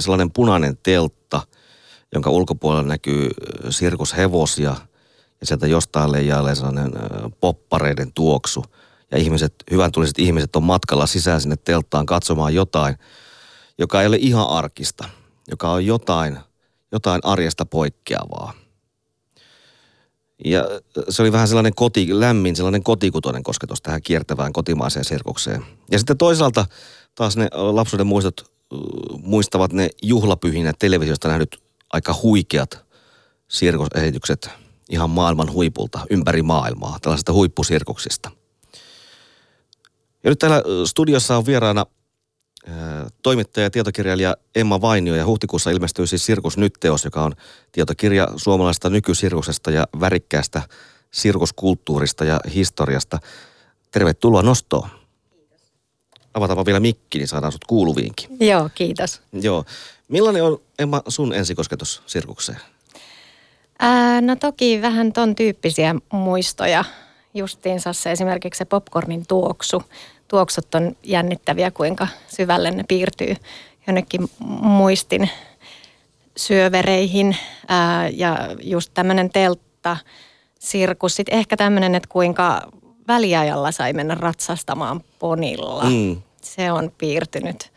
sellainen punainen teltta, jonka ulkopuolella näkyy sirkushevosia ja sieltä jostain leijailee sellainen poppareiden tuoksu. Ja ihmiset, hyvän tuliset ihmiset on matkalla sisään sinne telttaan katsomaan jotain, joka ei ole ihan arkista, joka on jotain, jotain arjesta poikkeavaa. Ja se oli vähän sellainen koti, lämmin, sellainen kotikutoinen kosketus tähän kiertävään kotimaiseen sirkukseen. Ja sitten toisaalta taas ne lapsuuden muistot muistavat ne juhlapyhinä televisiosta nähdyt aika huikeat sirkusesitykset ihan maailman huipulta, ympäri maailmaa, tällaisista huippusirkuksista. Ja nyt täällä studiossa on vieraana toimittaja ja tietokirjailija Emma Vainio ja huhtikuussa ilmestyy siis Sirkus Nyt-teos, joka on tietokirja suomalaisesta nykysirkusesta ja värikkäästä sirkuskulttuurista ja historiasta. Tervetuloa nostoon. Avataanpa vielä mikki, niin saadaan sut kuuluviinkin. Joo, kiitos. Joo. Millainen on, Emma, sun ensikosketus sirkukseen? Ää, no toki vähän ton tyyppisiä muistoja. Justiinsa se esimerkiksi se popcornin tuoksu tuoksut on jännittäviä, kuinka syvälle ne piirtyy jonnekin muistin syövereihin. Ää, ja just tämmöinen teltta, sirkus. Sitten ehkä tämmöinen, että kuinka väliajalla sai mennä ratsastamaan ponilla. Mm. Se on piirtynyt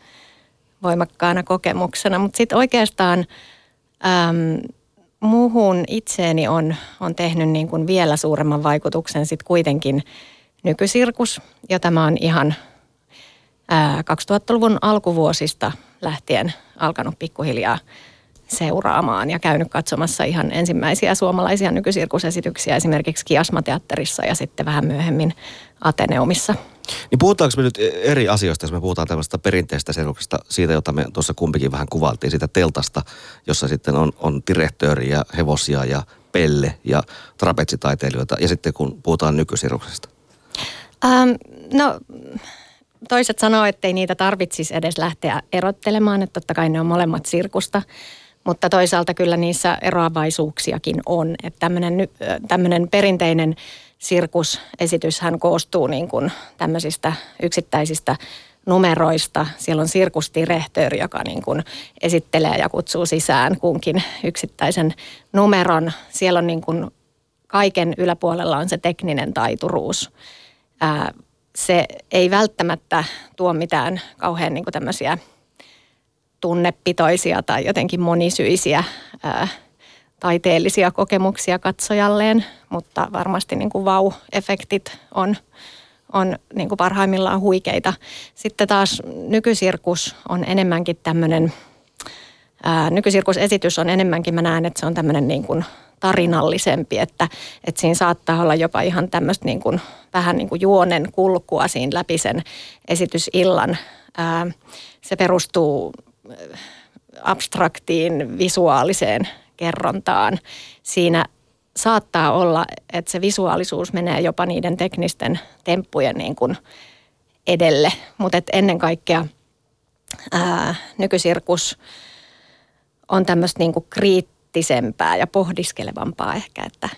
voimakkaana kokemuksena. Mutta sitten oikeastaan äm, muuhun itseeni on, on tehnyt niin kuin vielä suuremman vaikutuksen sitten kuitenkin – nykysirkus, jota mä oon ihan ää, 2000-luvun alkuvuosista lähtien alkanut pikkuhiljaa seuraamaan ja käynyt katsomassa ihan ensimmäisiä suomalaisia nykysirkusesityksiä esimerkiksi Kiasmateatterissa ja sitten vähän myöhemmin Ateneumissa. Niin puhutaanko me nyt eri asioista, jos me puhutaan tällaista perinteistä sirkuksesta, siitä, jota me tuossa kumpikin vähän kuvaltiin, siitä teltasta, jossa sitten on, on direktööri ja hevosia ja pelle ja trapetsitaiteilijoita, ja sitten kun puhutaan nykysirkuksesta? Ähm, no toiset sanoo, että ei niitä tarvitsisi edes lähteä erottelemaan, että totta kai ne on molemmat sirkusta. Mutta toisaalta kyllä niissä eroavaisuuksiakin on. Että tämmöinen, tämmöinen perinteinen sirkusesityshän koostuu niin kuin tämmöisistä yksittäisistä numeroista. Siellä on sirkustirehtööri, joka niin kuin esittelee ja kutsuu sisään kunkin yksittäisen numeron. Siellä on niin kuin kaiken yläpuolella on se tekninen taituruus se ei välttämättä tuo mitään kauhean niin kuin tämmöisiä tunnepitoisia tai jotenkin monisyisiä ää, taiteellisia kokemuksia katsojalleen, mutta varmasti niin kuin vau-efektit on, on niin kuin parhaimmillaan huikeita. Sitten taas nykysirkus on enemmänkin tämmöinen, nykysirkusesitys on enemmänkin, mä näen, että se on tämmöinen niin kuin tarinallisempi, että, että siinä saattaa olla jopa ihan tämmöistä niin kuin, vähän niin kuin juonen kulkua siinä läpi sen esitysillan. Ää, se perustuu abstraktiin visuaaliseen kerrontaan. Siinä saattaa olla, että se visuaalisuus menee jopa niiden teknisten temppujen niin kuin edelle, mutta ennen kaikkea ää, nykysirkus on tämmöistä niin kuin kriit, kriittisempää ja pohdiskelevampaa ehkä, että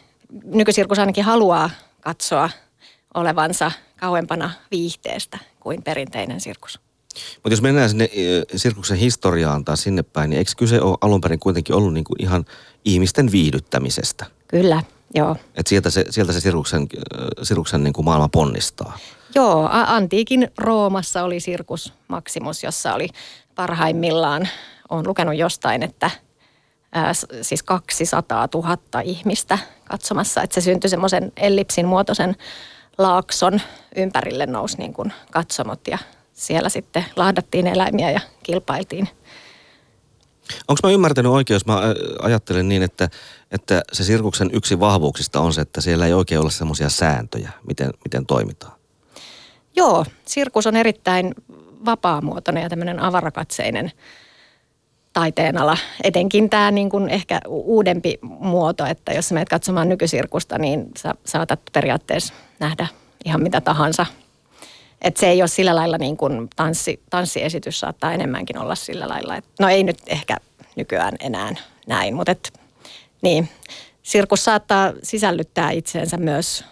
nykysirkus ainakin haluaa katsoa olevansa kauempana viihteestä kuin perinteinen sirkus. Mutta jos mennään sinne sirkuksen historiaan tai sinne päin, niin eikö kyse ole alun perin kuitenkin ollut niinku ihan ihmisten viihdyttämisestä? Kyllä, joo. Et sieltä se, sieltä se sirkuksen, sirkuksen niinku maailma ponnistaa. Joo, antiikin Roomassa oli sirkus Maximus, jossa oli parhaimmillaan, olen lukenut jostain, että – ää, siis 200 000 ihmistä katsomassa, että se syntyi semmoisen ellipsin muotoisen laakson ympärille nousi niin kuin katsomot ja siellä sitten lahdattiin eläimiä ja kilpailtiin. Onko mä ymmärtänyt oikein, jos mä ajattelen niin, että, että se sirkuksen yksi vahvuuksista on se, että siellä ei oikein ole semmoisia sääntöjä, miten, miten toimitaan? Joo, sirkus on erittäin vapaamuotoinen ja tämmöinen avarakatseinen taiteenala. Etenkin tämä niin kuin ehkä uudempi muoto, että jos menet katsomaan nykysirkusta, niin sä saatat periaatteessa nähdä ihan mitä tahansa. Et se ei ole sillä lailla niin kuin tanssi, tanssiesitys saattaa enemmänkin olla sillä lailla. Et, no ei nyt ehkä nykyään enää näin, mutta et, niin. Sirkus saattaa sisällyttää itseensä myös,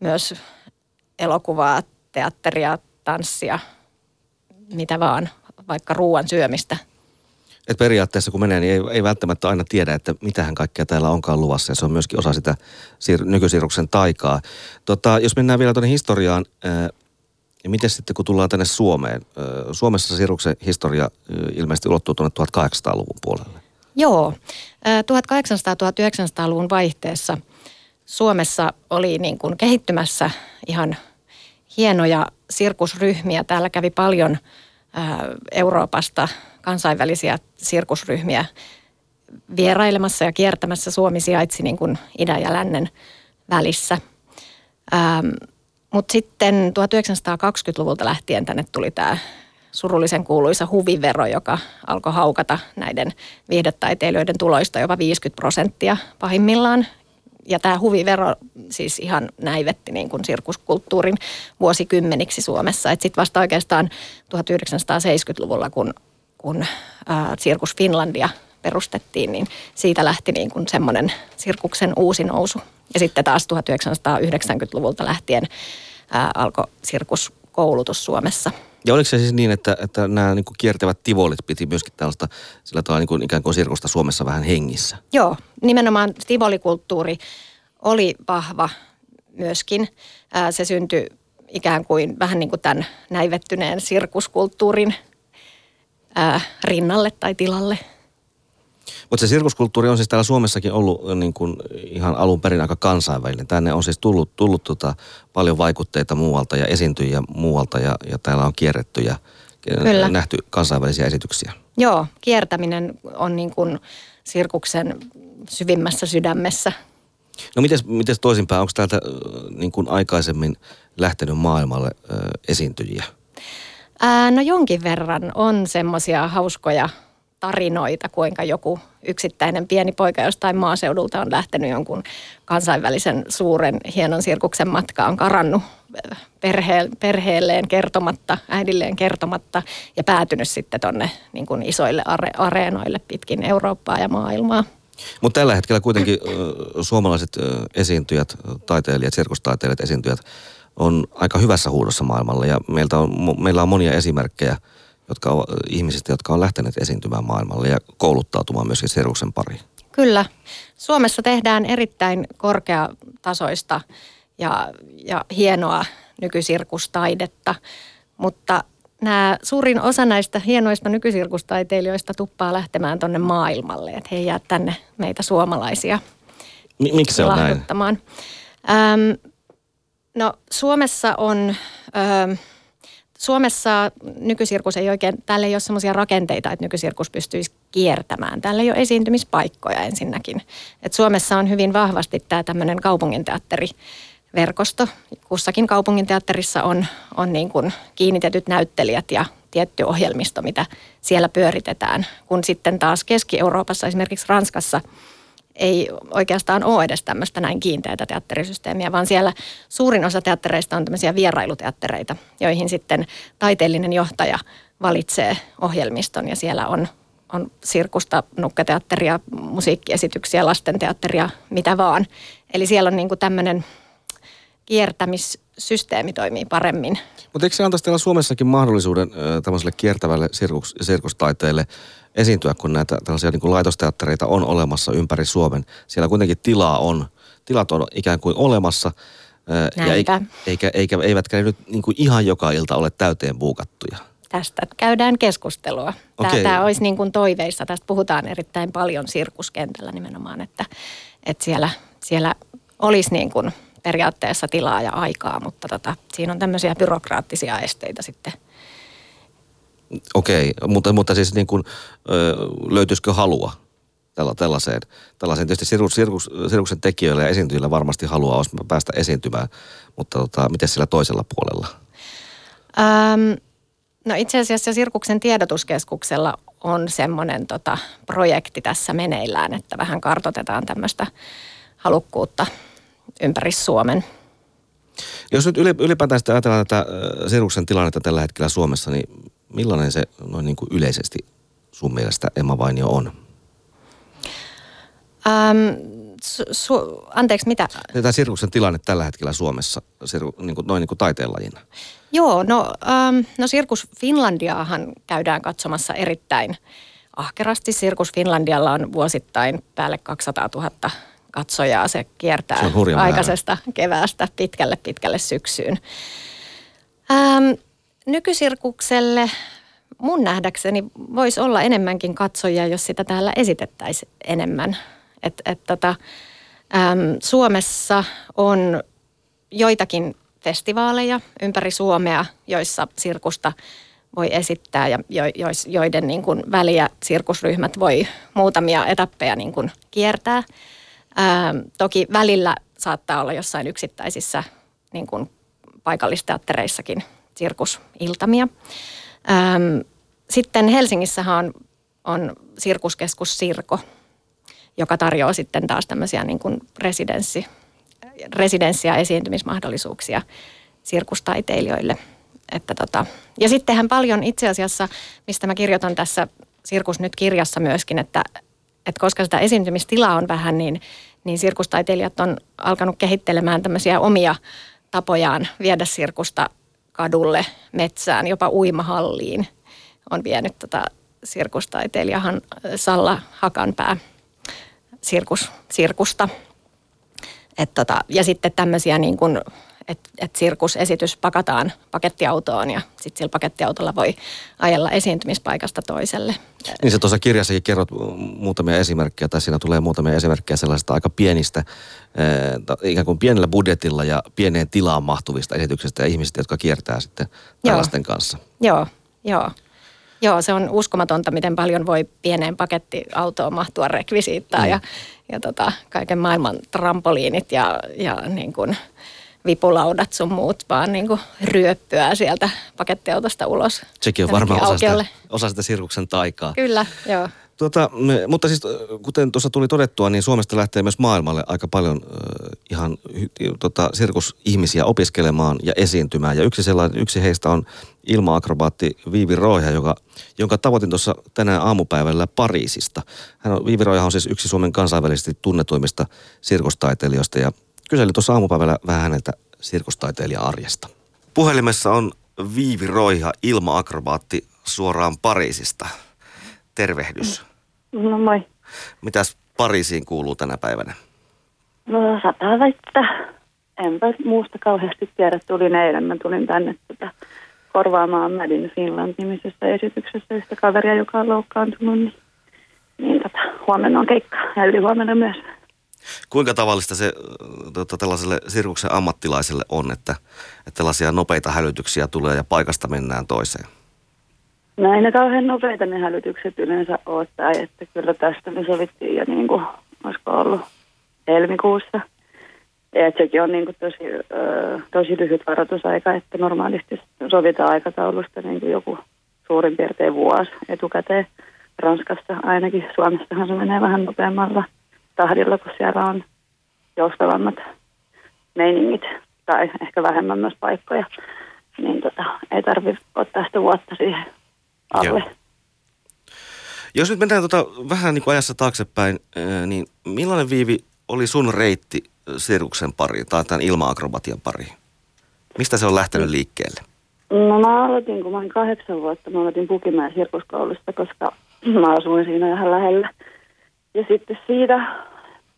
myös elokuvaa, teatteria, tanssia, mitä vaan, vaikka ruoan syömistä – Et periaatteessa kun menee, niin ei, ei välttämättä aina tiedä, että mitähän kaikkea täällä onkaan luvassa. Ja se on myöskin osa sitä siir- nykysirkuksen taikaa. Tota, jos mennään vielä tuonne historiaan, ää, ja miten sitten kun tullaan tänne Suomeen? Suomessa sirkuksen historia ilmeisesti ulottuu tuonne 1800-luvun puolelle. Joo, 1800-1900-luvun vaihteessa Suomessa oli niin kuin kehittymässä ihan hienoja sirkusryhmiä. Täällä kävi paljon Euroopasta kansainvälisiä sirkusryhmiä vierailemassa ja kiertämässä. Suomi sijaitsi niin kuin idän ja lännen välissä. Mutta sitten 1920-luvulta lähtien tänne tuli tämä surullisen kuuluisa huvivero, joka alkoi haukata näiden viihdetaiteilijoiden tuloista jopa 50 prosenttia pahimmillaan. Ja tämä huvivero siis ihan näivetti niin kuin sirkuskulttuurin vuosikymmeniksi Suomessa. Sitten vasta oikeastaan 1970-luvulla, kun, kun ää, Sirkus Finlandia perustettiin, niin siitä lähti niin kuin semmoinen sirkuksen uusi nousu. Ja sitten taas 1990-luvulta lähtien ää, alkoi sirkuskoulutus Suomessa – ja oliko se siis niin, että, että nämä niin kuin kiertävät tivolit piti myöskin tällaista sillä tavalla niin kuin ikään kuin sirkusta Suomessa vähän hengissä? Joo, nimenomaan tivolikulttuuri oli vahva myöskin. Se syntyi ikään kuin vähän niin kuin tämän näivettyneen sirkuskulttuurin rinnalle tai tilalle – mutta se sirkuskulttuuri on siis täällä Suomessakin ollut niin kuin ihan alun perin aika kansainvälinen. Tänne on siis tullut, tullut tota paljon vaikutteita muualta ja esiintyjiä muualta ja, ja täällä on kierretty ja Kyllä. nähty kansainvälisiä esityksiä. Joo, kiertäminen on niin kuin sirkuksen syvimmässä sydämessä. No miten, miten toisinpäin, onko täältä niin kuin aikaisemmin lähtenyt maailmalle äh, esiintyjiä? Ää, no jonkin verran on semmoisia hauskoja tarinoita, kuinka joku yksittäinen pieni poika jostain maaseudulta on lähtenyt jonkun kansainvälisen suuren hienon sirkuksen matkaan, karannut perhe, perheelleen kertomatta, äidilleen kertomatta ja päätynyt sitten tonne niin kuin isoille are, areenoille pitkin Eurooppaa ja maailmaa. Mutta tällä hetkellä kuitenkin suomalaiset esiintyjät, taiteilijat, sirkustaiteilijat, esiintyjät on aika hyvässä huudossa maailmalla ja meiltä on, meillä on monia esimerkkejä – jotka on, ihmisistä, jotka on lähteneet esiintymään maailmalle ja kouluttautumaan myöskin Seruksen pariin. Kyllä. Suomessa tehdään erittäin korkeatasoista ja, ja hienoa nykysirkustaidetta, mutta nämä, suurin osa näistä hienoista nykysirkustaiteilijoista tuppaa lähtemään tuonne maailmalle, että he jää tänne meitä suomalaisia M- Miksi se on näin? Öm, no Suomessa on... Öö, Suomessa nykysirkus ei oikein, täällä ei ole sellaisia rakenteita, että nykysirkus pystyisi kiertämään. Täällä ei ole esiintymispaikkoja ensinnäkin. Et Suomessa on hyvin vahvasti tämä tämmöinen kaupunginteatteri verkosto. Kussakin kaupunginteatterissa on, on niin kuin kiinnitetyt näyttelijät ja tietty ohjelmisto, mitä siellä pyöritetään. Kun sitten taas Keski-Euroopassa, esimerkiksi Ranskassa – ei oikeastaan ole edes tämmöistä näin kiinteätä teatterisysteemiä, vaan siellä suurin osa teattereista on tämmöisiä vierailuteattereita, joihin sitten taiteellinen johtaja valitsee ohjelmiston ja siellä on, on sirkusta, nukketeatteria, musiikkiesityksiä, lastenteatteria, mitä vaan. Eli siellä on niin kuin tämmöinen kiertämissysteemi toimii paremmin. Mutta eikö se antaisi teillä Suomessakin mahdollisuuden äh, tämmöiselle kiertävälle sirkus, sirkustaiteelle esiintyä, kun näitä tällaisia niin kuin laitosteattereita on olemassa ympäri Suomen. Siellä kuitenkin tilaa on, tilat on ikään kuin olemassa. Ja eikä, eikä, eikä, eivätkä ne nyt niin kuin ihan joka ilta ole täyteen buukattuja. Tästä käydään keskustelua. Tämä, okay. tämä olisi niin kuin toiveissa. Tästä puhutaan erittäin paljon sirkuskentällä nimenomaan, että, että siellä, siellä olisi niin kuin periaatteessa tilaa ja aikaa, mutta tota, siinä on tämmöisiä byrokraattisia esteitä sitten – Okei, mutta, mutta siis niin kuin, löytyisikö halua tällaiseen? Tällaiseen tietysti sirkus, sirkus, sirkuksen tekijöillä ja esiintyjillä varmasti haluaa päästä esiintymään, mutta tota, miten sillä toisella puolella? Ähm, no itse asiassa Sirkuksen tiedotuskeskuksella on semmoinen tota, projekti tässä meneillään, että vähän kartotetaan tämmöistä halukkuutta ympäri Suomen. Jos nyt ylipäätään sitä ajatellaan tätä Sirkuksen tilannetta tällä hetkellä Suomessa, niin millainen se noin niin kuin yleisesti sun mielestä Emma Vainio on? Ähm, su, su, anteeksi, mitä? Tämä sirkuksen tilanne tällä hetkellä Suomessa, siru, niin kuin, noin niin kuin taiteenlajina. Joo, no, ähm, no Sirkus Finlandiaahan käydään katsomassa erittäin ahkerasti. Sirkus Finlandialla on vuosittain päälle 200 000 katsojaa. Se kiertää Se aikaisesta keväästä pitkälle pitkälle syksyyn. Ähm, nykysirkukselle mun nähdäkseni voisi olla enemmänkin katsojia, jos sitä täällä esitettäisiin enemmän. Et, et tota, äm, Suomessa on joitakin festivaaleja ympäri Suomea, joissa sirkusta voi esittää ja jo, joiden niin kuin väliä sirkusryhmät voi muutamia etappeja niin kuin kiertää. Ähm, toki välillä saattaa olla jossain yksittäisissä niin kuin paikallisteattereissakin sirkusiltamia. Ähm, sitten Helsingissähän on, on sirkuskeskus Sirko, joka tarjoaa sitten taas tämmöisiä niin kuin residenssi, residenssi- ja esiintymismahdollisuuksia sirkustaiteilijoille. Että tota. Ja sittenhän paljon itse asiassa, mistä mä kirjoitan tässä Sirkus nyt kirjassa myöskin, että, että koska sitä esiintymistilaa on vähän, niin, niin sirkustaiteilijat on alkanut kehittelemään tämmöisiä omia tapojaan viedä sirkusta kadulle, metsään, jopa uimahalliin. On vienyt tota sirkustaiteilijahan Salla Hakanpää sirkus, sirkusta. Et tota, ja sitten tämmöisiä niin kuin, että et sirkusesitys pakataan pakettiautoon ja sitten sillä pakettiautolla voi ajella esiintymispaikasta toiselle. Niin sä tuossa kirjassakin kerrot muutamia esimerkkejä, tai siinä tulee muutamia esimerkkejä sellaisista aika pienistä, äh, ikään kuin pienellä budjetilla ja pieneen tilaan mahtuvista esityksistä ja ihmisistä, jotka kiertää sitten tällaisten joo. kanssa. Joo, joo. Joo, se on uskomatonta, miten paljon voi pieneen pakettiautoon mahtua rekvisiittaa mm. ja, ja tota, kaiken maailman trampoliinit ja, ja niin kuin vipulaudat sun muut vaan niin kuin ryöppyää sieltä pakettiautosta ulos. Sekin on varmaan osa sitä, osa sitä sirkuksen taikaa. Kyllä, joo. Tuota, mutta siis kuten tuossa tuli todettua, niin Suomesta lähtee myös maailmalle aika paljon äh, ihan tota, sirkusihmisiä opiskelemaan ja esiintymään. Ja yksi, sellainen, yksi heistä on ilmaakrobaatti Viivi Roiha, joka, jonka tavoitin tuossa tänään aamupäivällä Pariisista. Hän on, Viivi Roiha on siis yksi Suomen kansainvälisesti tunnetuimmista sirkustaiteilijoista ja kyseli tuossa aamupäivällä vähän häneltä sirkustaiteilija-arjesta. Puhelimessa on Viivi Roiha, ilmaakrobaatti suoraan Pariisista. Tervehdys. No moi. Mitäs Pariisiin kuuluu tänä päivänä? No sataa vettä. Enpä muusta kauheasti tiedä. Tulin eilen. Mä tulin tänne tota, korvaamaan Madin Finland-nimisessä esityksessä yhtä kaveria, joka on loukkaantunut. Niin, niin tota, huomenna on keikka ja yli huomenna myös. Kuinka tavallista se tota, tällaiselle sirkuksen ammattilaiselle on, että, että tällaisia nopeita hälytyksiä tulee ja paikasta mennään toiseen? Näin ne kauhean nopeita ne hälytykset yleensä on, tai että kyllä tästä me sovittiin jo niin kuin, olisiko ollut helmikuussa. Että sekin on niin kuin tosi, tosi lyhyt varoitusaika, että normaalisti sovitaan aikataulusta niin kuin joku suurin piirtein vuosi etukäteen. Ranskassa ainakin, Suomessahan se menee vähän nopeammalla tahdilla, kun siellä on joustavammat meiningit tai ehkä vähemmän myös paikkoja. Niin tota, ei tarvitse ottaa sitä vuotta siihen alle. Joo. Jos nyt mennään tota vähän niin kuin ajassa taaksepäin, niin millainen Viivi oli sun reitti Sirkuksen pariin tai tämän ilma-akrobatian pariin? Mistä se on lähtenyt liikkeelle? No mä aloitin, kun mä olin kahdeksan vuotta, mä aloitin Pukimäen sirkuskoulusta, koska mä asuin siinä ihan lähellä. Ja sitten siitä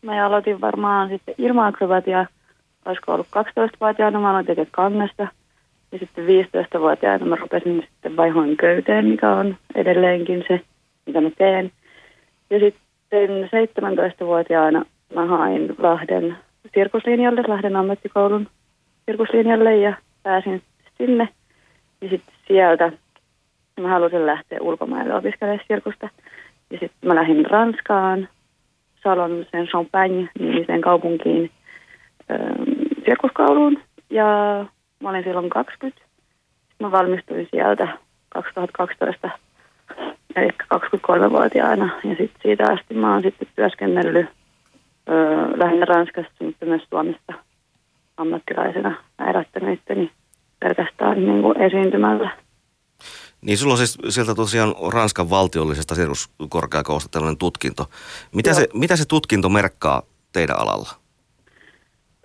mä aloitin varmaan sitten ilma-akrobatia, olisiko ollut 12-vuotiaana, mä aloitin tekemään kangasta – ja sitten 15-vuotiaana mä rupesin sitten vaihoin köyteen, mikä on edelleenkin se, mitä mä teen. Ja sitten 17-vuotiaana mä hain Lahden sirkuslinjalle, Lahden ammattikoulun sirkuslinjalle ja pääsin sinne. Ja sitten sieltä mä halusin lähteä ulkomaille opiskelemaan sirkusta. Ja sitten mä lähdin Ranskaan, Salon sen Champagne-nimiseen kaupunkiin sirkuskouluun. Ja Mä olin silloin 20. Mä valmistuin sieltä 2012, eli 23-vuotiaana. Ja sitten siitä asti mä oon sitten työskennellyt öö, lähinnä Ranskassa, mutta myös Suomessa ammattilaisena elättänyt itteni pelkästään niin kuin esiintymällä. Niin sulla on siis sieltä tosiaan Ranskan valtiollisesta sirkuskorkeakoulusta tällainen tutkinto. Mitä se, mitä se tutkinto merkkaa teidän alalla?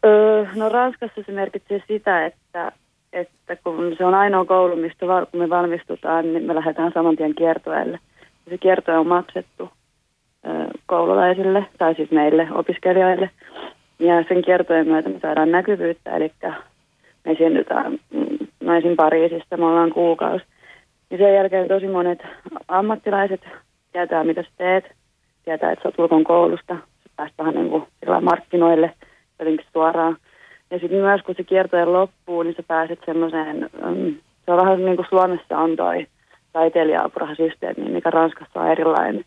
Öö, no Ranskassa se merkitsee sitä, että, että kun se on ainoa koulu, mistä val, kun me valmistutaan, niin me lähdetään saman tien kiertoelle. Se kierto on maksettu koululaisille tai siis meille opiskelijoille. Ja sen kiertojen myötä me saadaan näkyvyyttä, eli me esiinnytään mm, naisin Pariisista, me ollaan kuukausi. Ja sen jälkeen tosi monet ammattilaiset tietää, mitä sä teet, tietää, että sä oot ulkon koulusta, sä pääst vähän niin kuin markkinoille jotenkin suoraan. Ja sitten myös kun se kiertojen loppuu, niin sä pääset semmoiseen, um, se on vähän niin kuin Suomessa on toi taiteilija-apurahasysteemi, mikä Ranskassa on erilainen.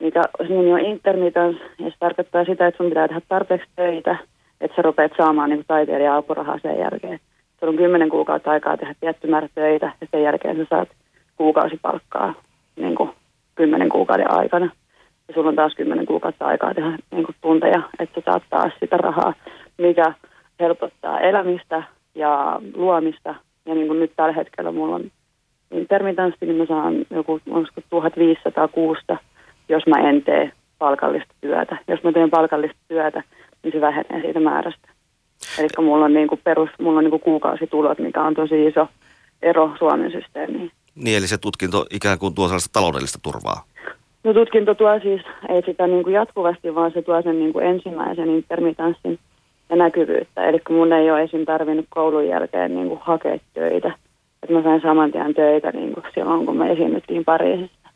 Mikä nimi on intermittence, ja se tarkoittaa sitä, että sun pitää tehdä tarpeeksi töitä, että sä rupeat saamaan niin taiteilija-apurahaa sen jälkeen. Se on kymmenen kuukautta aikaa tehdä tietty määrä töitä, ja sen jälkeen sä saat kuukausipalkkaa niin kuin kymmenen kuukauden aikana. Ja sulla on taas kymmenen kuukautta aikaa tehdä niin kuin tunteja, että sä saat taas sitä rahaa, mikä helpottaa elämistä ja luomista. Ja niin kuin nyt tällä hetkellä mulla on intermitanssi, niin mä saan joku 1500 kuusta, jos mä en tee palkallista työtä. Jos mä teen palkallista työtä, niin se vähenee siitä määrästä. Eli mulla on niin kuin perus, mulla on niin kuin kuukausitulot, mikä on tosi iso ero Suomen systeemiin. Niin, eli se tutkinto ikään kuin tuo sellaista taloudellista turvaa. No tutkinto tuo siis, ei sitä niin kuin jatkuvasti, vaan se tuo sen niin kuin ensimmäisen intermitanssin ja näkyvyyttä. Eli mun ei ole esim. tarvinnut koulun jälkeen niin kuin hakea töitä. Että mä sain saman tien töitä niin kuin silloin, kun me esiinnyttiin Pariisissa.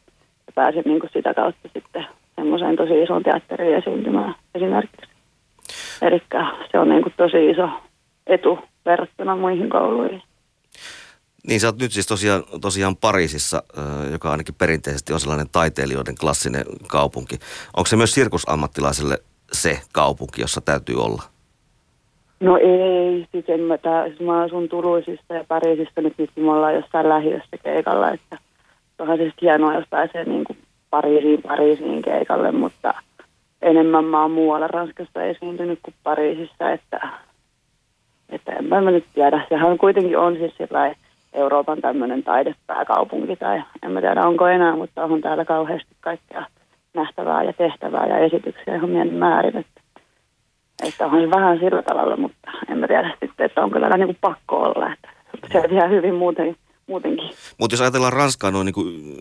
Ja pääsin niin kuin sitä kautta sitten semmoiseen tosi ison teatteriin esiintymään esimerkiksi. Eli se on niin kuin tosi iso etu verrattuna muihin kouluihin. Niin sä oot nyt siis tosiaan, tosiaan Pariisissa, joka ainakin perinteisesti on sellainen taiteilijoiden klassinen kaupunki. Onko se myös sirkusammattilaiselle se kaupunki, jossa täytyy olla? No ei, siis en mä, tää, siis mä asun Turuisissa ja Pariisissa nyt, nyt me ollaan jossain lähiössä keikalla, että onhan se hienoa, jos pääsee niin kuin Pariisiin, Pariisiin keikalle, mutta enemmän mä oon muualla Ranskassa esiintynyt kuin Pariisissa, että, että en mä nyt tiedä. Sehän kuitenkin on siis sellainen Euroopan tämmöinen taidepääkaupunki tai en mä tiedä onko enää, mutta on täällä kauheasti kaikkea nähtävää ja tehtävää ja esityksiä ihan mielen määrin. Että, että on vähän sillä tavalla, mutta en mä tiedä sitten, että onko täällä niin pakko olla. Että se ihan hyvin muuten, muutenkin. Mutta jos ajatellaan Ranskaa noin niin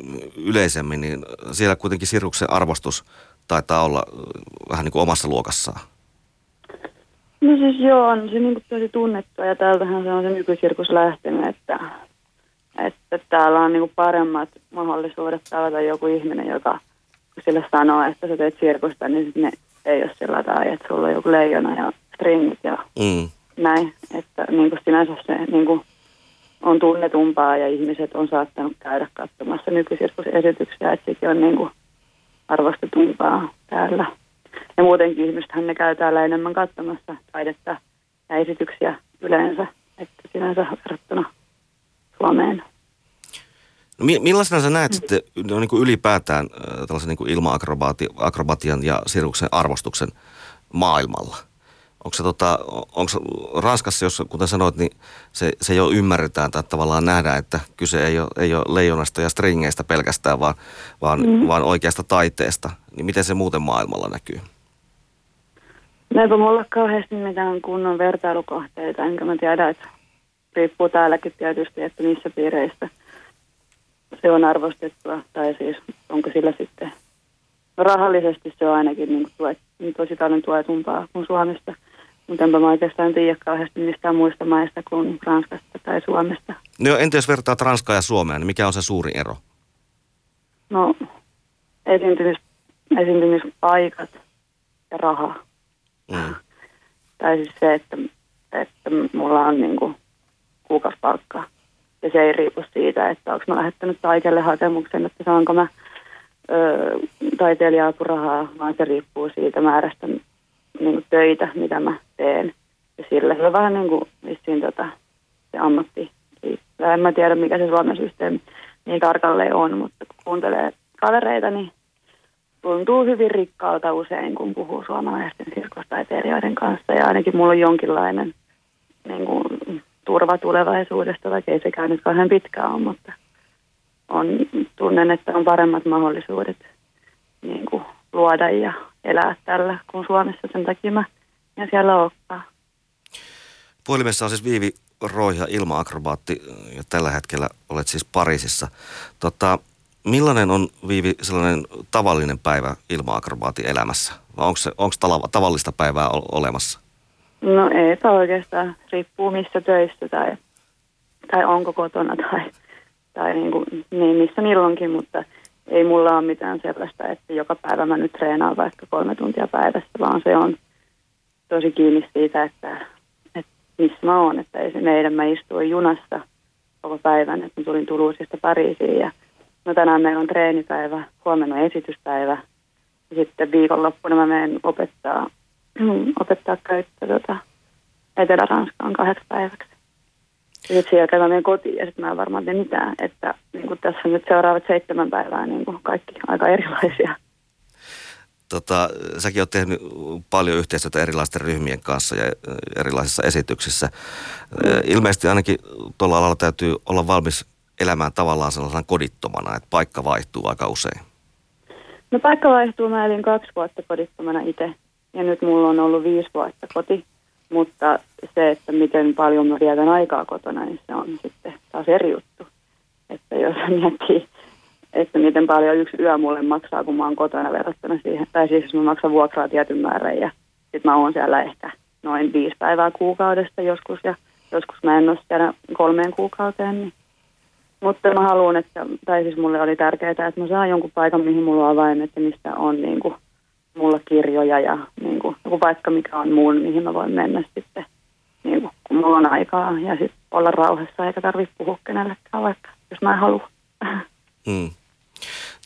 yleisemmin, niin siellä kuitenkin sirkuksen arvostus taitaa olla vähän niin kuin omassa luokassaan. No siis joo, on se niin tosi tunnettu ja täältähän se on se nykysirkus lähtenyt, että, että täällä on niin paremmat mahdollisuudet tavata joku ihminen, joka sille sanoo, että sä teet sirkusta, niin ne ei ole sillä tai että sulla on joku leijona ja stringit ja mm. näin. Että niin kuin sinänsä se niin kuin on tunnetumpaa ja ihmiset on saattanut käydä katsomassa nykysirkusesityksiä, että sekin on niin kuin arvostetumpaa täällä. Ja muutenkin ihmisethän ne käy täällä enemmän katsomassa taidetta ja esityksiä yleensä, että sinänsä verrattuna Suomeen. No, millaisena sä näet sitten no, niin ylipäätään äh, tällaisen niin ilma-akrobatian ja sirkuksen arvostuksen maailmalla? Onko se tota, onko Ranskassa, jos kuten sanoit, niin se, se jo ymmärretään tai tavallaan nähdään, että kyse ei ole, ei ole leijonasta ja stringeistä pelkästään, vaan, vaan, mm. vaan oikeasta taiteesta. Niin miten se muuten maailmalla näkyy? No eipä mulla kauheasti mitään kunnon vertailukohteita, enkä mä tiedä, että riippuu täälläkin tietysti, että missä piireissä se on arvostettua, tai siis onko sillä sitten rahallisesti se on ainakin niin tuet, niin tosi paljon tuetumpaa kuin Suomesta. Mutta enpä mä oikeastaan tiedä kauheasti mistään muista maista kuin Ranskasta tai Suomesta. No entä jos vertaat Ranskaa ja Suomea, niin mikä on se suuri ero? No esiintymis, esiintymispaikat ja raha. Mm. Tai siis se, että, että mulla on niin kuin kuukausipalkkaa. Ja se ei riipu siitä, että onko mä lähettänyt taiteelle hakemuksen, että saanko mä ö, taiteilija-apurahaa, vaan se riippuu siitä määrästä niin kuin töitä, mitä mä teen. Ja sillä se on vähän niin kuin vissiin tota, se ammatti. En mä tiedä, mikä se Suomen systeemi niin tarkalleen on, mutta kun kuuntelee kavereita, niin tuntuu hyvin rikkaalta usein, kun puhuu suomalaisten sirkustaiteilijoiden kanssa. Ja ainakin mulla on jonkinlainen niin kuin, turva tulevaisuudesta, vaikka ei sekään nyt kauhean pitkään ole, mutta on, tunnen, että on paremmat mahdollisuudet niin kuin, luoda ja elää tällä kuin Suomessa. Sen takia mä ja siellä olekaan. Puhelimessa on siis Viivi Roiha, ilmaakrobaatti, ja tällä hetkellä olet siis Pariisissa. Tota, Millainen on, Viivi, sellainen tavallinen päivä ilma-akrobaatin elämässä? Vai onko, se, onko tavallista päivää olemassa? No ei oikeastaan. Riippuu missä töissä tai, tai onko kotona tai, tai niin, kuin, niin missä milloinkin, mutta ei mulla ole mitään sellaista, että joka päivä mä nyt treenaan vaikka kolme tuntia päivässä, vaan se on tosi kiinni siitä, että, että missä mä oon. Että meidän, mä istuin junassa koko päivän, että mä tulin Tuluusista Pariisiin ja no tänään meillä on treenipäivä, huomenna esityspäivä ja sitten viikonloppuna mä menen opettaa, opettaa käyttöä tota, Etelä-Ranskaan kahdeksi päiväksi. Ja sitten sieltä mä menen kotiin ja sitten mä en varmaan tee mitään, että niin kuin tässä nyt seuraavat seitsemän päivää niin kuin kaikki aika erilaisia. Tota, säkin oot tehnyt paljon yhteistyötä erilaisten ryhmien kanssa ja erilaisissa esityksissä. Ilmeisesti ainakin tuolla alalla täytyy olla valmis elämään tavallaan sellaisena kodittomana, että paikka vaihtuu aika usein. No paikka vaihtuu. Mä elin kaksi vuotta kodittomana itse ja nyt mulla on ollut viisi vuotta koti. Mutta se, että miten paljon mä vietän aikaa kotona, niin se on sitten taas eri juttu. Että jos miettii, että miten paljon yksi yö mulle maksaa, kun mä oon kotona verrattuna siihen. Tai siis jos mä maksan vuokraa tietyn määrän ja sitten mä oon siellä ehkä noin viisi päivää kuukaudesta joskus ja joskus mä en ole siellä kolmeen kuukauteen. Niin. Mutta mä haluan, että, tai siis mulle oli tärkeää, että mä saan jonkun paikan, mihin mulla on avaimet ja mistä on niin kuin, mulla kirjoja ja niin kuin, joku paikka, mikä on mun, mihin mä voin mennä sitten, niin kuin, kun mulla on aikaa ja sitten olla rauhassa eikä tarvitse puhua kenellekään vaikka, jos mä en halua. Hmm.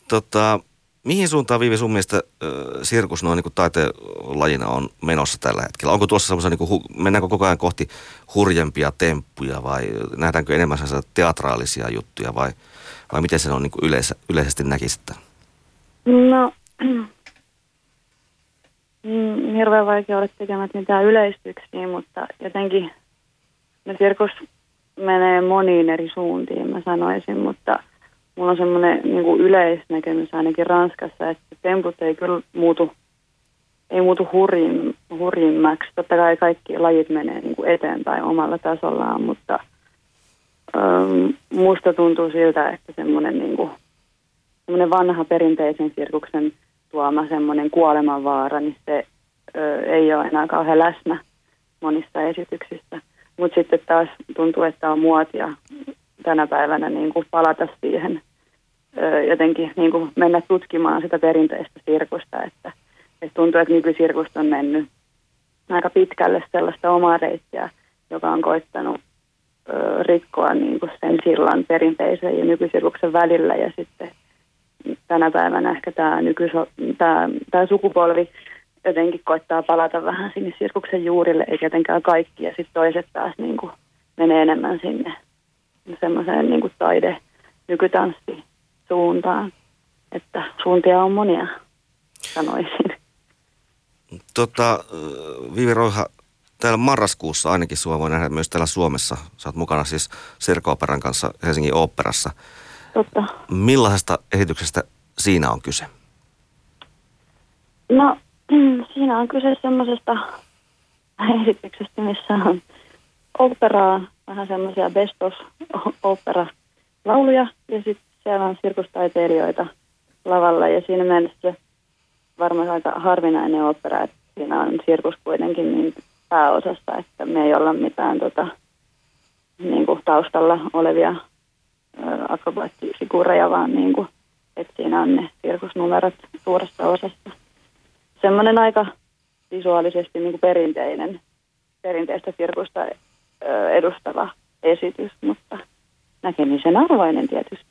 Tota, mihin suuntaan Viivi sun mielestä äh, sirkus noin niin taiteen lajina on menossa tällä hetkellä? Onko tuossa semmoisia, niin mennäänkö koko ajan kohti hurjempia temppuja vai nähdäänkö enemmän teatraalisia juttuja vai, vai miten se on niin yleis- yleisesti näkisitte? No, hirveän vaikea olla tekemät mitään yleistyksiä, mutta jotenkin no sirkus menee moniin eri suuntiin, mä sanoisin, mutta – mulla on semmoinen niin yleisnäkemys ainakin Ranskassa, että temput ei kyllä muutu, ei muutu hurjin, hurjimmaksi. Totta kai kaikki lajit menee niin kuin eteenpäin omalla tasollaan, mutta ähm, musta tuntuu siltä, että semmoinen, niin kuin, semmoinen vanha perinteisen sirkuksen tuoma semmoinen kuolemanvaara, niin se ö, ei ole enää kauhean läsnä monissa esityksissä. Mutta sitten taas tuntuu, että on muotia tänä päivänä niin kuin palata siihen jotenkin niin kuin mennä tutkimaan sitä perinteistä sirkusta, että, että tuntuu, että nykysirkusta on mennyt aika pitkälle sellaista omaa reittiä, joka on koittanut ö, rikkoa niin kuin sen sillan perinteisen ja nykysirkuksen välillä ja sitten tänä päivänä ehkä tämä, nykyso, tämä, tämä sukupolvi jotenkin koittaa palata vähän sinne sirkuksen juurille, eikä jotenkään kaikki, ja sitten toiset taas niin kuin menee enemmän sinne semmoiseen niin kuin taide, nykytanssi suuntaan. Että suuntia on monia, sanoisin. Tota, Vivi Roiha, täällä marraskuussa ainakin sua voi nähdä myös täällä Suomessa. Sä oot mukana siis Serko-operan kanssa Helsingin oopperassa. Totta. Millaisesta esityksestä siinä on kyse? No, siinä on kyse semmoisesta esityksestä, missä on operaa, vähän semmoisia best of opera lauluja ja sitten siellä on sirkustaiteilijoita lavalla ja siinä mielessä varmaan aika harvinainen opera, että siinä on sirkus kuitenkin niin pääosassa, että me ei olla mitään tota, niin kuin taustalla olevia akrobaattifiguureja, vaan niin kuin, että siinä on ne sirkusnumerot suuressa osassa. Semmoinen aika visuaalisesti niin kuin perinteinen, perinteistä sirkusta edustava esitys, mutta näkemisen arvoinen tietysti.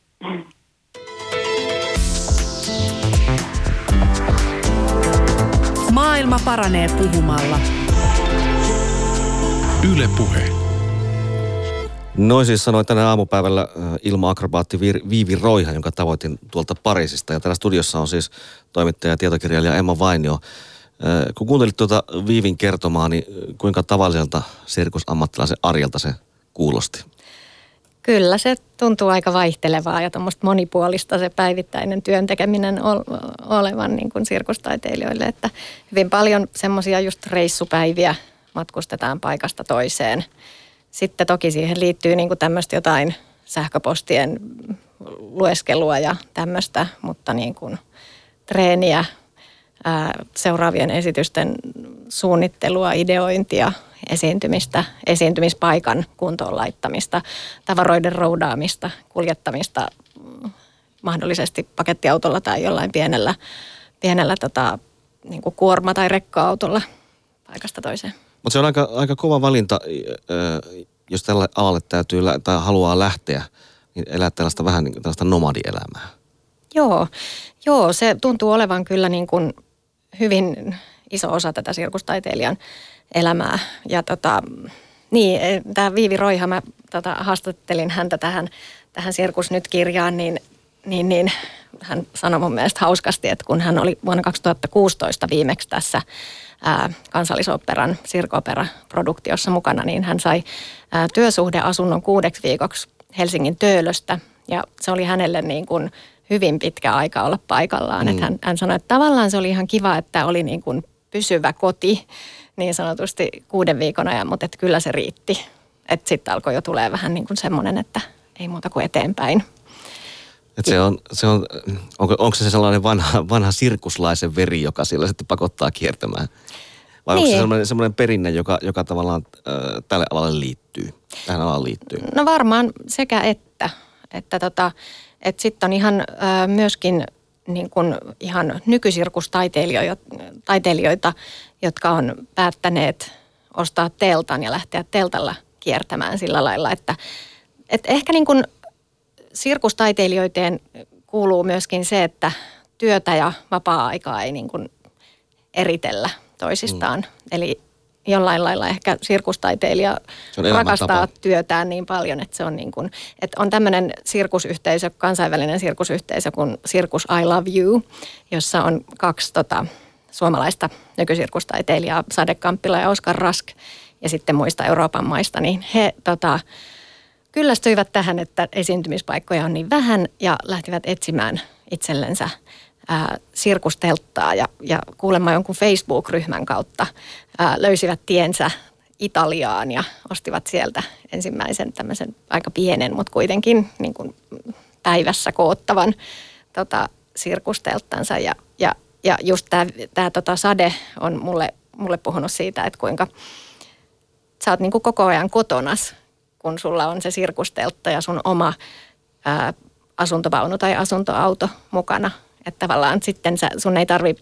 Maailma paranee puhumalla. Yle Puhe. Noin siis sanoi tänä aamupäivällä äh, ilma-akrobaatti Viivi Roiha, jonka tavoitin tuolta Pariisista. Ja täällä studiossa on siis toimittaja ja tietokirjailija Emma Vainio. Äh, kun kuuntelit tuota Viivin kertomaa, niin kuinka tavalliselta sirkusammattilaisen arjelta se kuulosti? Kyllä se tuntuu aika vaihtelevaa ja tuommoista monipuolista se päivittäinen työn tekeminen olevan niin kuin sirkustaiteilijoille. Että hyvin paljon semmoisia just reissupäiviä matkustetaan paikasta toiseen. Sitten toki siihen liittyy niin tämmöistä jotain sähköpostien lueskelua ja tämmöistä, mutta niin kuin treeniä, ää, seuraavien esitysten suunnittelua, ideointia, esiintymistä, esiintymispaikan kuntoon laittamista, tavaroiden roudaamista, kuljettamista mm, mahdollisesti pakettiautolla tai jollain pienellä, pienellä tota, niin kuin kuorma- tai rekka-autolla paikasta toiseen. Mutta se on aika, aika kova valinta, jos tällä alalle täytyy tai haluaa lähteä, niin elää tällaista vähän niin tällaista nomadielämää. Joo, joo, se tuntuu olevan kyllä niin kuin hyvin iso osa tätä sirkustaiteilijan elämää. Ja tota, niin, e, tämä Viivi Roiha, mä tota, haastattelin häntä tähän, tähän Sirkus Nyt-kirjaan, niin, niin, niin hän sanoi mun mielestä hauskasti, että kun hän oli vuonna 2016 viimeksi tässä ää, kansallisoperan sirkopera-produktiossa mukana, niin hän sai ää, työsuhdeasunnon kuudeksi viikoksi Helsingin Töölöstä. Ja se oli hänelle niin kuin hyvin pitkä aika olla paikallaan. Mm. Että hän, hän sanoi, että tavallaan se oli ihan kiva, että oli niin kuin pysyvä koti niin sanotusti kuuden viikon ajan, mutta että kyllä se riitti. Että sitten alkoi jo tulee vähän niin kuin semmoinen, että ei muuta kuin eteenpäin. Et se on, se on, onko, onko se sellainen vanha, vanha sirkuslaisen veri, joka sillä sitten pakottaa kiertämään? Vai niin. onko se niin. sellainen, sellainen perinne, joka, joka tavallaan äh, tälle alalle liittyy, tähän alalle liittyy? No varmaan sekä että. Että tota, et sitten on ihan äh, myöskin niin kuin ihan nykysirkustaiteilijoita, jotka on päättäneet ostaa teltan ja lähteä teltalla kiertämään sillä lailla, että, että ehkä niin kuin sirkustaiteilijoiteen kuuluu myöskin se, että työtä ja vapaa-aikaa ei niin kuin eritellä toisistaan. Mm. Eli jollain lailla ehkä sirkustaiteilija rakastaa työtään niin paljon, että se on niin kuin, että on tämmöinen sirkusyhteisö, kansainvälinen sirkusyhteisö kuin Sirkus I Love You, jossa on kaksi tota, suomalaista nykysirkustaiteilijaa, Sade Kamppila ja Oskar Rask, ja sitten muista Euroopan maista, niin he tota, kyllästyivät tähän, että esiintymispaikkoja on niin vähän ja lähtivät etsimään itsellensä ää, sirkustelttaa ja, ja kuulemma jonkun Facebook-ryhmän kautta ää, löysivät tiensä Italiaan ja ostivat sieltä ensimmäisen tämmöisen aika pienen, mutta kuitenkin niin kuin päivässä koottavan tota, sirkustelttansa. Ja, ja, ja just tämä tota Sade on mulle, mulle puhunut siitä, että kuinka sä oot niin kuin koko ajan kotonas, kun sulla on se sirkusteltta ja sun oma ää, asuntovaunu tai asuntoauto mukana että tavallaan sitten sä, sun ei tarvi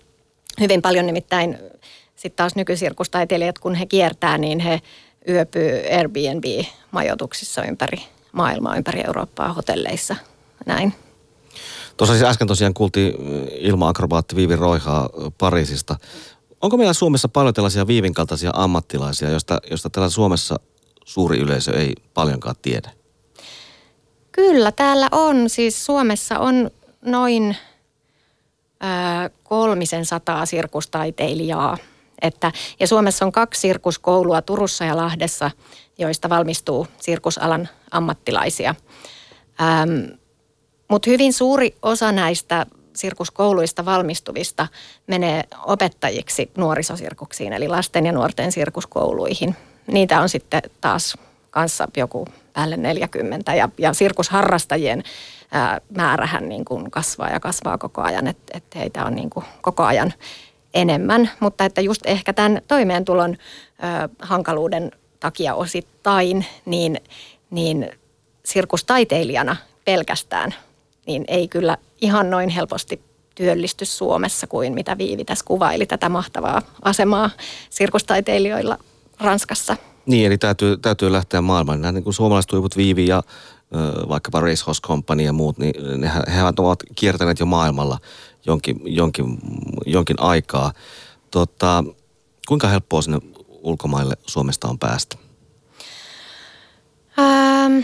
hyvin paljon nimittäin sitten taas nykysirkustaiteilijat, kun he kiertää, niin he yöpyy Airbnb-majoituksissa ympäri maailmaa, ympäri Eurooppaa, hotelleissa, näin. Tuossa siis äsken tosiaan kuultiin ilma-akrobaatti Viivi Roihaa Pariisista. Onko meillä Suomessa paljon tällaisia Viivin kaltaisia ammattilaisia, joista, joista täällä Suomessa suuri yleisö ei paljonkaan tiedä? Kyllä, täällä on. Siis Suomessa on noin kolmisen sataa sirkustaiteilijaa. Että, ja Suomessa on kaksi sirkuskoulua Turussa ja Lahdessa, joista valmistuu sirkusalan ammattilaisia. Ähm, Mutta hyvin suuri osa näistä sirkuskouluista valmistuvista menee opettajiksi nuorisosirkuksiin, eli lasten ja nuorten sirkuskouluihin. Niitä on sitten taas kanssa joku päälle 40 ja, ja sirkusharrastajien ää, määrähän niin kuin kasvaa ja kasvaa koko ajan, että et heitä on niin kuin koko ajan enemmän, mutta että just ehkä tämän toimeentulon ää, hankaluuden takia osittain, niin, niin sirkustaiteilijana pelkästään, niin ei kyllä ihan noin helposti työllisty Suomessa kuin mitä Viivi tässä kuvaili tätä mahtavaa asemaa sirkustaiteilijoilla Ranskassa. Niin, eli täytyy, täytyy lähteä maailmaan. Nämä niin kuin suomalaiset huiput Viivi ja vaikkapa Racehorse Company ja muut, niin he, he ovat kiertäneet jo maailmalla jonkin, jonkin, jonkin aikaa. Tota, kuinka helppoa sinne ulkomaille Suomesta on päästä? Ähm,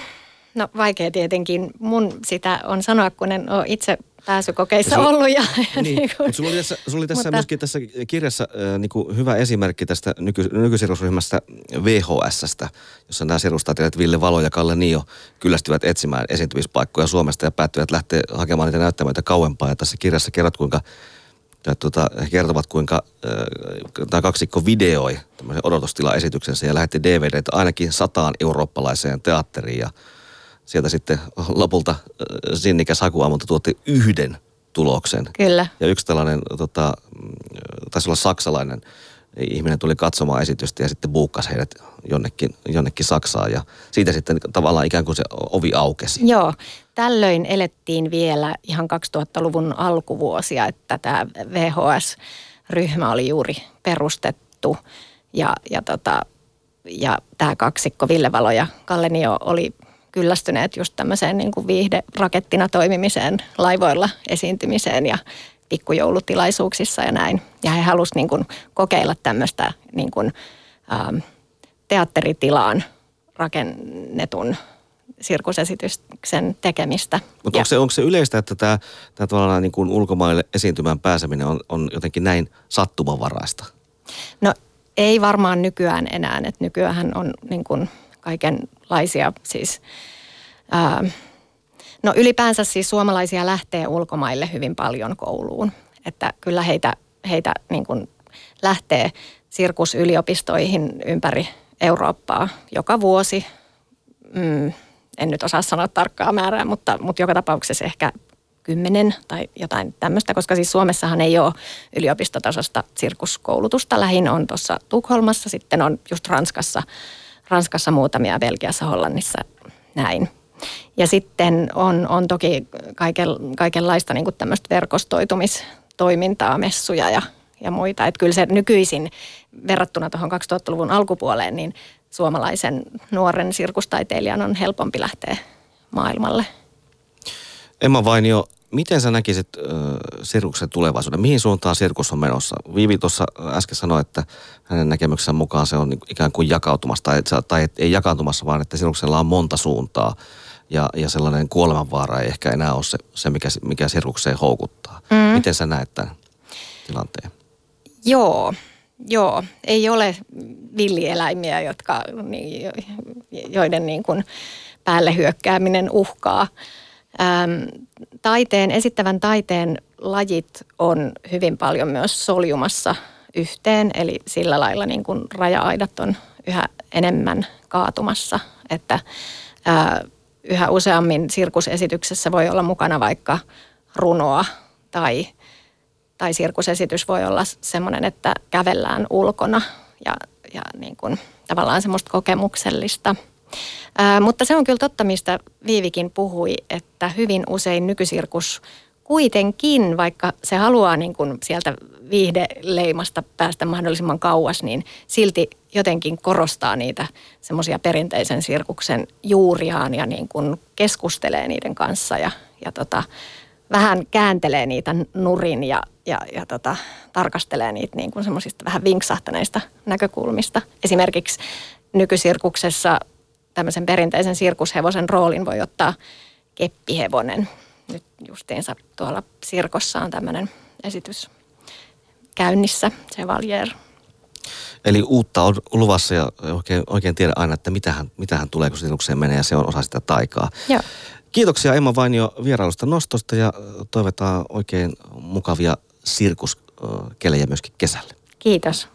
no vaikea tietenkin. Mun sitä on sanoa, kun en ole itse pääsykokeissa ja ollut. Ja, niin, niin kuin, mutta sulla oli tässä, sulla oli tässä mutta, myöskin tässä kirjassa äh, niin kuin hyvä esimerkki tästä nyky, nykysirusryhmästä VHSstä, jossa nämä sirustaitajat Ville Valo ja Kalle Nio kyllästyvät etsimään esiintymispaikkoja Suomesta ja päättyivät lähteä hakemaan niitä näyttämöitä kauempaa. Ja tässä kirjassa kerrot, kuinka ja tuota, he kertovat, kuinka äh, tämä kaksikko videoi tämmöisen odotustilaesityksensä ja lähetti DVDtä ainakin sataan eurooppalaiseen teatteriin. Ja sieltä sitten lopulta äh, sinnikäs hakuammunta tuotti yhden tuloksen. Kyllä. Ja yksi tällainen, tota, mm, taisi olla saksalainen ihminen tuli katsomaan esitystä ja sitten buukkasi heidät jonnekin, jonnekin Saksaan ja siitä sitten tavallaan ikään kuin se ovi aukesi. Joo, tällöin elettiin vielä ihan 2000-luvun alkuvuosia, että tämä VHS-ryhmä oli juuri perustettu ja, ja, tota, ja tämä kaksikko Ville Valo ja Kalle Nio oli kyllästyneet just tämmöiseen niin kuin viihderakettina toimimiseen, laivoilla esiintymiseen ja pikkujoulutilaisuuksissa ja näin. Ja he halusivat niin kuin kokeilla tämmöistä niin kuin, ähm, teatteritilaan rakennetun sirkusesityksen tekemistä. Mutta onko se, onko se yleistä, että tämä, tämä tavallaan niin kuin ulkomaille esiintymään pääseminen on, on jotenkin näin sattumanvaraista? No ei varmaan nykyään enää, että nykyään on niin kuin kaikenlaisia siis... Ää, no ylipäänsä siis suomalaisia lähtee ulkomaille hyvin paljon kouluun. Että kyllä heitä, heitä niin kuin lähtee sirkusyliopistoihin ympäri Eurooppaa joka vuosi. Mm, en nyt osaa sanoa tarkkaa määrää, mutta, mutta joka tapauksessa ehkä kymmenen tai jotain tämmöistä, koska siis Suomessahan ei ole yliopistotasosta sirkuskoulutusta. Lähin on tuossa Tukholmassa, sitten on just Ranskassa, Ranskassa muutamia, Belgiassa, Hollannissa näin. Ja sitten on, on toki kaiken, kaikenlaista niin tämmöistä verkostoitumistoimintaa, messuja ja, ja muita. Että kyllä se nykyisin verrattuna tuohon 2000-luvun alkupuoleen, niin suomalaisen nuoren sirkustaiteilijan on helpompi lähteä maailmalle. Emma Vainio, miten sä näkisit äh, sirkuksen tulevaisuuden? Mihin suuntaan sirkus on menossa? Viivi tuossa äsken sanoi, että hänen näkemyksen mukaan se on ikään kuin jakautumassa, tai, tai ei jakautumassa, vaan että sirkuksella on monta suuntaa. Ja, ja sellainen kuolemanvaara ei ehkä enää ole se, se mikä, mikä sirkukseen houkuttaa. Mm. Miten sä näet tämän tilanteen? Joo, joo. Ei ole villieläimiä, jotka, joiden niin kuin päälle hyökkääminen uhkaa. Ähm, taiteen, esittävän taiteen lajit on hyvin paljon myös soljumassa yhteen, eli sillä lailla niin kuin raja-aidat on yhä enemmän kaatumassa, että ää, yhä useammin sirkusesityksessä voi olla mukana vaikka runoa tai, tai sirkusesitys voi olla semmoinen, että kävellään ulkona ja, ja niin kuin, tavallaan semmoista kokemuksellista – Ää, mutta se on kyllä totta, mistä Viivikin puhui, että hyvin usein nykysirkus kuitenkin, vaikka se haluaa niin kuin sieltä viihdeleimasta päästä mahdollisimman kauas, niin silti jotenkin korostaa niitä semmoisia perinteisen sirkuksen juuriaan ja niin kuin keskustelee niiden kanssa ja, ja tota, vähän kääntelee niitä nurin ja, ja, ja tota, tarkastelee niitä niin kuin semmoisista vähän vinksahtaneista näkökulmista. Esimerkiksi nykysirkuksessa tämmöisen perinteisen sirkushevosen roolin voi ottaa keppihevonen. Nyt justiinsa tuolla sirkossa on tämmöinen esitys käynnissä, se Valjer. Eli uutta on luvassa ja oikein, oikein tiedä aina, että mitähän, mitähän tulee, kun sirkukseen menee ja se on osa sitä taikaa. Joo. Kiitoksia Emma Vainio vierailusta nostosta ja toivotaan oikein mukavia sirkuskelejä myöskin kesälle. Kiitos.